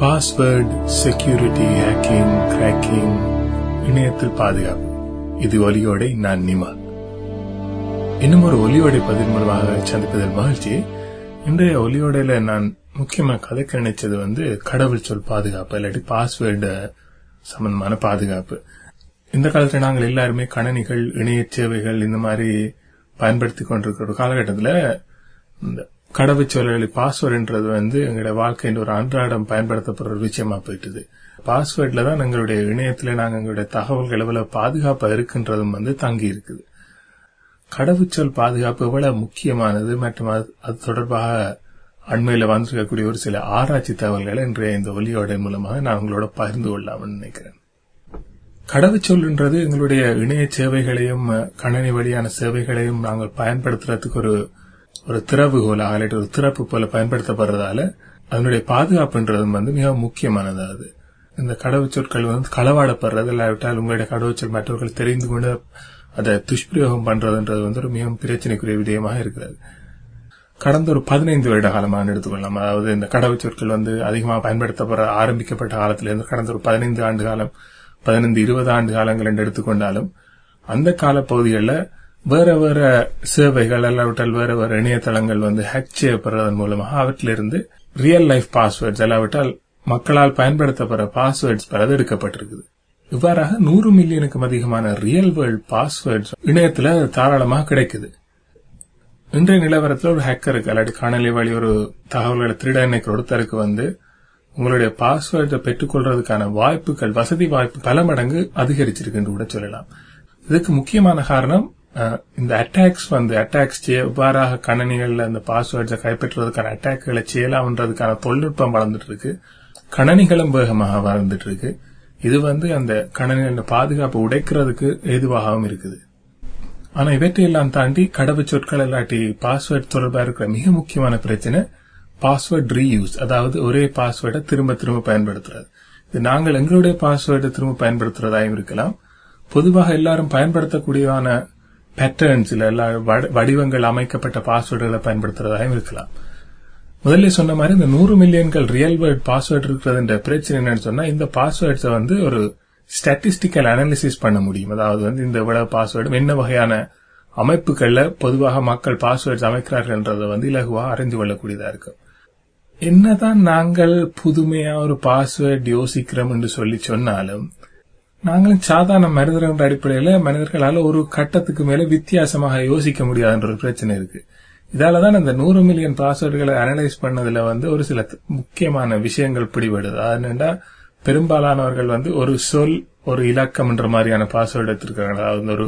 Password security hacking cracking இணையத்தில் பாதுகாப்பு. இது ஒலியோடை நான் நிமா. இன்னும் ஒரு ஒலியோடை பதிவு மூலமாக சந்திப்பதில் மகிழ்ச்சி. இன்றைய ஒலியோடையில நான் முக்கியமாக கதைக்க நினைச்சது வந்து கடவுள் சொல் பாதுகாப்பு இல்லாட்டி பாஸ்வேர்டு சம்பந்தமான பாதுகாப்பு. இந்த காலத்தில் நாங்கள் எல்லாருமே கணனிகள் இணைய சேவைகள் இந்த மாதிரி பயன்படுத்தி கொண்டிருக்கிற காலகட்டத்தில் இந்த கடவுச்சொல்லை பாஸ்வேர்டுன்றது வந்து எங்களோட வாழ்க்கையின் ஒரு அன்றாடம் பயன்படுத்தப்படுற ஒரு விஷயமா போயிட்டுது. பாஸ்வேர்டில் தான் எங்களுடைய இணையத்தில் நாங்கள் எங்களுடைய தகவல்கள் எவ்வளவு பாதுகாப்பாக இருக்குன்றதும் வந்து தங்கி இருக்குது. கடவுச்சொல் பாதுகாப்பு எவ்வளவு முக்கியமானது மற்றும் அது தொடர்பாக அண்மையில் வந்திருக்கக்கூடிய ஒரு சில ஆராய்ச்சி தகவல்களை இன்றைய இந்த ஒலியோட மூலமாக நான் உங்களோட பகிர்ந்து கொள்ளலாம்னு நினைக்கிறேன். கடவுச்சொல்ன்றது எங்களுடைய இணைய சேவைகளையும் கணனி வழியான சேவைகளையும் நாங்கள் பயன்படுத்துறதுக்கு ஒரு ஒரு திறவுகோல இல்லாட்டி ஒரு திறப்பு போல பயன்படுத்தப்படுறதால அதனுடைய பாதுகாப்புன்றதும் வந்து மிக முக்கியமானது அது. இந்த கடவுச்சொற்கள் வந்து களவாடப்படுறது இல்லாவிட்டால் உங்களுடைய கடவுச்சொல் மற்றவர்கள் தெரிந்து கொண்டு அதை துஷ்பிரயோகம் பண்றதுன்றது வந்து ஒரு மிகவும் பிரச்சனைக்குரிய விடயமாக இருக்கிறது. கடந்த ஒரு பதினைந்து வருட காலமாக எடுத்துக்கொள்ளலாம். அதாவது இந்த கடவுச்சொற்கள் வந்து அதிகமாக பயன்படுத்தப்பட ஆரம்பிக்கப்பட்ட காலத்திலிருந்து கடந்த ஒரு பதினைந்து ஆண்டு காலம் பதினைந்து இருபது ஆண்டு காலங்கள் என்று எடுத்துக்கொண்டாலும் அந்த கால பகுதிகளில் வேற வேற சேவைகள் அல்லாவிட்டால் வேற வேற இணையதளங்கள் வந்து ஹேக் செய்யப்படுறதன் மூலமாக அவற்றிலிருந்து ரியல் லைஃப் பாஸ்வேர்ட்ஸ் அல்லாவிட்டால் மக்களால் பயன்படுத்தப்படுற பாஸ்வேர்ட்ஸ் பலது எடுக்கப்பட்டிருக்குது. இவ்வாறாக நூறு மில்லியனுக்கும் அதிகமான ரியல் வேர்ல்ட் பாஸ்வேர்ட்ஸ் இணையத்துல தாராளமாக கிடைக்குது. இன்றைய நிலவரத்தில் ஒரு ஹேக்கருக்கு அல்லாட்டி காணொலி வழி ஒரு தகவல்களை திருட நினைக்கிற ஒருத்தருக்கு வந்து உங்களுடைய பாஸ்வேர்டை பெற்றுக்கொள்றதுக்கான வாய்ப்புகள் வசதி வாய்ப்பு பல மடங்கு அதிகரிச்சிருக்கு என்று கூட சொல்லலாம். இதுக்கு முக்கியமான காரணம் இந்த அட்டாக்ஸ் வந்து அட்டாக்ஸ் எவ்வாறாக கணனிகள்ல அந்த பாஸ்வேர்ட்ஸை கைப்பற்றுவதற்கான அட்டாக்குகளை செய்யலாம்ன்றதுக்கான தொழில்நுட்பம் வளர்ந்துட்டு இருக்கு கணனிகளும் வேகமாக வளர்ந்துட்டு இருக்கு இது வந்து அந்த கணனிகள பாதுகாப்பை உடைக்கிறதுக்கு ஏதுவாகவும் இருக்குது. ஆனா இவற்றையெல்லாம் தாண்டி கடவுச்சொற்கள் இல்லாட்டி பாஸ்வேர்ட் தொடர்பாக இருக்கிற மிக முக்கியமான பிரச்சனை பாஸ்வேர்ட் ரீயூஸ் அதாவது ஒரே பாஸ்வேர்டை திரும்ப திரும்ப பயன்படுத்துறது. இது நாங்கள் எங்களுடைய பாஸ்வேர்டை திரும்ப பயன்படுத்துறதாயும் இருக்கலாம். பொதுவாக எல்லாரும் பயன்படுத்தக்கூடியதான பேட்டர்ன்ஸ் இல்ல வடிவங்கள் அமைக்கப்பட்ட பாஸ்வேர்டுகளை பயன்படுத்துறதாகவும் இருக்கலாம். முதல்ல சொன்ன மாதிரி இந்த நூறு மில்லியன்கள் ரியல் வேர்ட் பாஸ்வேர்டு இருக்கிறதுன்ற பிரச்சனை என்னன்னு சொன்னா இந்த பாஸ்வேர்ட்ஸை வந்து ஒரு ஸ்டாட்டிஸ்டிக்கல் அனாலிசிஸ் பண்ண முடியும். அதாவது வந்து இந்த இவ்வளவு பாஸ்வேர்டு என்ன வகையான அமைப்புகள்ல பொதுவாக மக்கள் பாஸ்வேர்ட்ஸ் அமைக்கிறார்கள்ன்றதை வந்து இலகுவாக அறிந்து கொள்ளக்கூடியதா இருக்கும் என்னதான் நாங்கள் புதுமையா ஒரு பாஸ்வேர்ட் யோசிக்கிறோம் என்று சொல்லி சொன்னாலும் நாங்களும் சாதாரண மனிதர்கள் அடிப்படையில மனிதர்களால ஒரு கட்டத்துக்கு மேல வித்தியாசமாக யோசிக்க முடியாதுன்ற ஒரு பிரச்சனை இருக்கு. இதாலதான் அந்த நூறு மில்லியன் பாஸ்வேர்டுகளை அனலைஸ் பண்ணதுல வந்து ஒரு சில முக்கியமான விஷயங்கள் பிடிபடுது. அதுனா பெரும்பாலானவர்கள் வந்து ஒரு சொல் ஒரு இலக்கம் என்ற மாதிரியான பாஸ்வேர்டு எடுத்திருக்காங்க. அதாவது ஒரு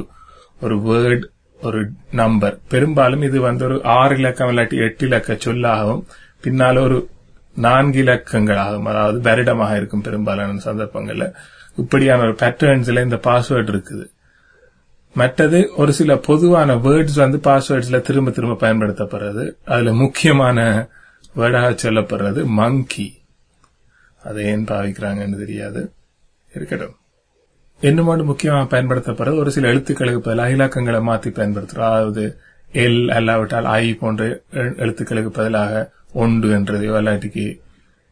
ஒரு வேர்ட் ஒரு நம்பர் பெரும்பாலும் இது வந்து ஒரு ஆறு இலக்கம் இல்லாட்டி எட்டு இலக்க சொல்லாகவும் பின்னால ஒரு நான்கு இலக்கங்களாகும். அதாவது வருடமாக இருக்கும் பெரும்பாலான சந்தர்ப்பங்கள்ல. இப்படியான ஒரு பேட்டர்ன்ஸ்ல இந்த பாஸ்வேர்டு இருக்குது. மற்றது ஒரு சில பொதுவான வேர்ட்ஸ் வந்து பாஸ்வேர்ட்ஸ்ல திரும்ப திரும்ப பயன்படுத்தப்படுறது. அதுல முக்கியமான வேர்டாக சொல்லப்படுறது மங்கி அதை ஏன் பாவிக்கிறாங்கன்னு தெரியாது. இருக்கட்டும். என்னமோடு முக்கியமாக பயன்படுத்தப்படுறது? ஒரு சில எழுத்துக்களுக்கு பதிலாக இலக்கங்களை மாற்றி பயன்படுத்துறோம். அதாவது எல் அல்லாவிட்டால் ஐ போன்ற எழுத்துக்களுக்கு பதிலாக ஒன்று என்றதையோ அல்லாட்டிக்கு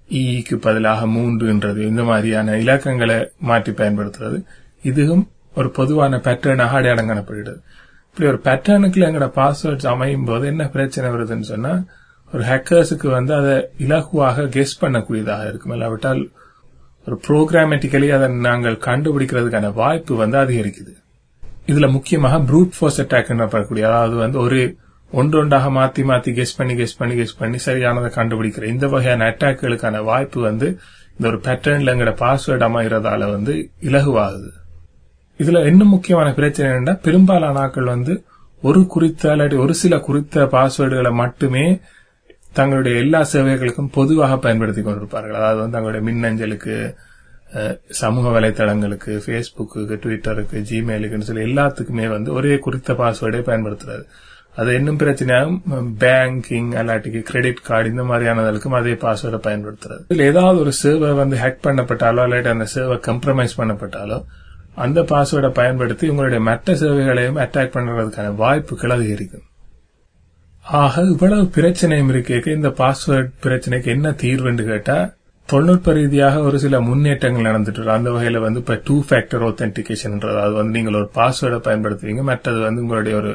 ஈக்கு e பதிலாக மூன்று என்றது. இந்த மாதிரியான இலக்கங்களை மாற்றி பயன்படுத்துறது இதுவும் ஒரு பொதுவான பேட்டர்னாக அடையாளம் காணப்படுகிறது இப்படி ஒரு பேட்டர்னுக்குள்ள எங்களோட பாஸ்வேர்ட்ஸ் அமையும் போது என்ன பிரச்சனை வருதுன்னு சொன்னா ஒரு ஹேக்கர்ஸுக்கு வந்து அதை இலகுவாக கெஸ் பண்ணக்கூடியதாக இருக்கும். இல்லாவிட்டால் ஒரு ப்ரோக்ராமேட்டிக்கலி அதை நாங்கள் கண்டுபிடிக்கிறதுக்கான வாய்ப்பு வந்து அதிகரிக்குது. இதுல முக்கியமாக ப்ரூட் ஃபோர்ஸ் அட்டாக் எனப்படக்கூடிய அதாவது வந்து ஒரு ஒன்றொன்றாக மாத்தி மாத்தி கெஸ் பண்ணி கெஸ் பண்ணி கெஸ் பண்ணி சரியானதை கண்டுபிடிக்கிற இந்த வகையான அட்டாக்குகளுக்கான வாய்ப்பு வந்து இந்த ஒரு பேட்டர்ன்ல எங்கட பாஸ்வேர்டு அமைகிறதால வந்து இலகுவாகுது. இதுல இன்னும் முக்கியமான பிரச்சனை என்னன்னா பெரும்பாலான ஆட்கள் வந்து ஒரு குறித்த இல்லாட்டி ஒரு சில குறித்த பாஸ்வேர்டுகளை மட்டுமே தங்களுடைய எல்லா சேவைகளுக்கும் பொதுவாக பயன்படுத்தி கொண்டிருப்பார்கள். அதாவது வந்து தங்களுடைய மின்னஞ்சலுக்கு சமூக வலைத்தளங்களுக்கு ஃபேஸ்புக்கு ட்விட்டருக்கு ஜிமெயிலுக்குன்னு சொல்லி எல்லாத்துக்குமே வந்து ஒரே குறித்த பாஸ்வேர்டே பயன்படுத்துறது. அது இன்னும் பிரச்சனையாகும் பேங்கிங் அல்லாட்டிக்கு கிரெடிட் கார்டு இந்த மாதிரியானதற்கும் அதே பாஸ்வேர்டை பயன்படுத்துறது. இதுல ஏதாவது ஒரு சேவை வந்து ஹேக் பண்ணப்பட்டாலோ இல்லாட்டி அந்த சேவை கம்ப்ரமைஸ் பண்ணப்பட்டாலோ அந்த பாஸ்வேர்டை பயன்படுத்தி உங்களுடைய மற்ற சேவைகளையும் அட்டாக் பண்றதுக்கான வாய்ப்புகள் அதிகரிக்கும். ஆக இவ்வளவு பிரச்சனையும் இருக்க இந்த பாஸ்வேர்ட் பிரச்சனைக்கு என்ன தீர்வுன்னு கேட்டா தொழில்நுட்ப ரீதியாக ஒரு சில முன்னேற்றங்கள் நடந்துட்டு இருக்கு. அந்த வகையில வந்து இப்ப டூ ஃபேக்டர் ஒத்தன்டிகேஷன் அது வந்து நீங்கள் ஒரு பாஸ்வேர்டை பயன்படுத்துவீங்க மற்றது வந்து உங்களுடைய ஒரு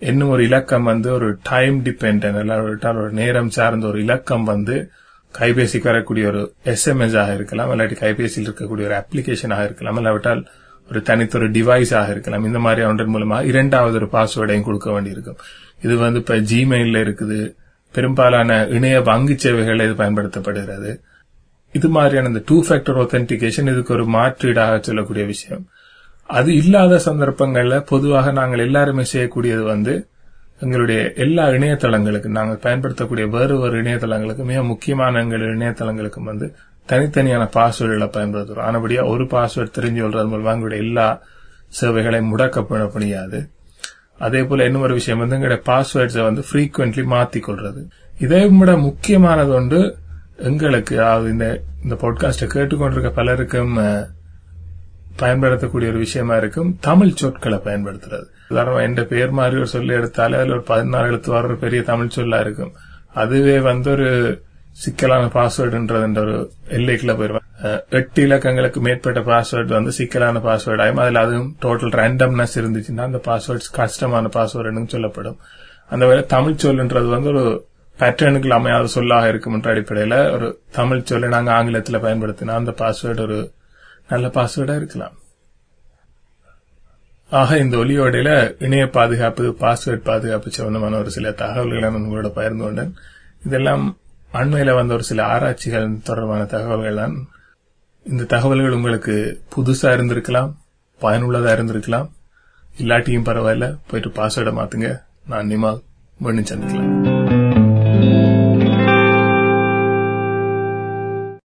இன்னும் ஒரு இலக்கம் வந்து ஒரு டைம் டிபெண்ட் இல்லாவிட்டால் ஒரு நேரம் சார்ந்த ஒரு இலக்கம் வந்து கைபேசிக்கு வரக்கூடிய ஒரு எஸ்எம்எஸ் ஆக இருக்கலாம் இல்லாட்டி கைபேசியில் இருக்கக்கூடிய ஒரு அப்ளிகேஷனாக இருக்கலாம் இல்லாவிட்டால் ஒரு தனித்தொரு டிவைஸ் ஆக இருக்கலாம். இந்த மாதிரி ஒன்றின் மூலமா இரண்டாவது ஒரு பாஸ்வேர்டையும் கொடுக்க வேண்டியிருக்கும். இது வந்து இப்ப ஜிமெயில இருக்குது. பெரும்பாலான இணைய வங்கி சேவைகள் இது பயன்படுத்தப்படுகிறது. இது மாதிரியான இந்த டூ ஃபேக்டர் ஒத்தன்டிகேஷன் இதுக்கு ஒரு மாற்றீடாக சொல்லக்கூடிய விஷயம். அது இல்லாத சந்தர்ப்பங்கள்ல பொதுவாக நாங்கள் எல்லாருமே செய்யக்கூடியது வந்து எங்களுடைய எல்லா இணையதளங்களுக்கும் நாங்கள் பயன்படுத்தக்கூடிய வேறு வேறு இணையதளங்களுக்கு மிக முக்கியமான எங்கள் இணையதளங்களுக்கும் வந்து தனித்தனியான பாஸ்வேர்டுகளை பயன்படுத்துகிறோம் ஆனபடியா ஒரு பாஸ்வேர்டு தெரிஞ்சு கொள்றது மூலமா எங்களுடைய எல்லா சேவைகளையும் முடக்கப்பட முடியாது அதே போல இன்னும் ஒரு விஷயம் வந்து எங்களுடைய பாஸ்வேர்ட்ஸை வந்து ஃப்ரீக்வெண்ட்லி மாத்தி கொள்றது. இதை விட முக்கியமானது ஒன்று எங்களுக்கு அதாவது இந்த இந்த பாட்காஸ்டை கேட்டுக்கொண்டிருக்க பலருக்கும் பயன்படுத்தக்கூடிய ஒரு விஷயமா இருக்கும். தமிழ் சொற்களை பயன்படுத்துறது. உதாரணமா எந்த பேர் மாதிரி ஒரு சொல்லி எடுத்தாலே அதுல ஒரு பதினாறு எழுத்து வர ஒரு பெரிய தமிழ் சொல்லா இருக்கும். அதுவே வந்து ஒரு சிக்கலான பாஸ்வேர்டுன்றது ஒரு எல்லைக்குள்ள போயிருவாங்க எட்டு இலக்கங்களுக்கு மேற்பட்ட பாஸ்வேர்டு வந்து சிக்கலான பாஸ்வேர்டு ஆகும் அதுல அதுவும் டோட்டல் ரேண்டம்னஸ் இருந்துச்சுன்னா அந்த பாஸ்வேர்ட்ஸ் கஷ்டமான பாஸ்வேர்டுன்னு சொல்லப்படும். அந்த வேலை தமிழ் சொல்லுன்றது வந்து ஒரு பேட்டர்னுக்கு அமையாத சொல்லாக இருக்கும் என்ற அடிப்படையில ஒரு தமிழ் சொல்லை நாங்க ஆங்கிலத்தில் பயன்படுத்தினா அந்த பாஸ்வேர்டு ஒரு நல்ல பாஸ்வேர்டா இருக்கலாம். ஆக இந்த ஒலியோடையில இணைய பாதுகாப்பு பாஸ்வேர்ட் பாதுகாப்பு சம்பந்தமான ஒரு சில தகவல்களை நான் உங்களோட பகிர்ந்து கொண்டேன். இதெல்லாம் அண்மையில வந்த ஒரு சில ஆராய்ச்சிகள் தொடர்பான தகவல்கள் தான். இந்த தகவல்கள் உங்களுக்கு புதுசா இருந்திருக்கலாம் பயனுள்ளதா இருந்திருக்கலாம். இல்லாட்டியும் பரவாயில்ல போயிட்டு பாஸ்வேர்டை மாத்துங்க. நான் நிமா மீண்டும் சந்திக்கலாம்.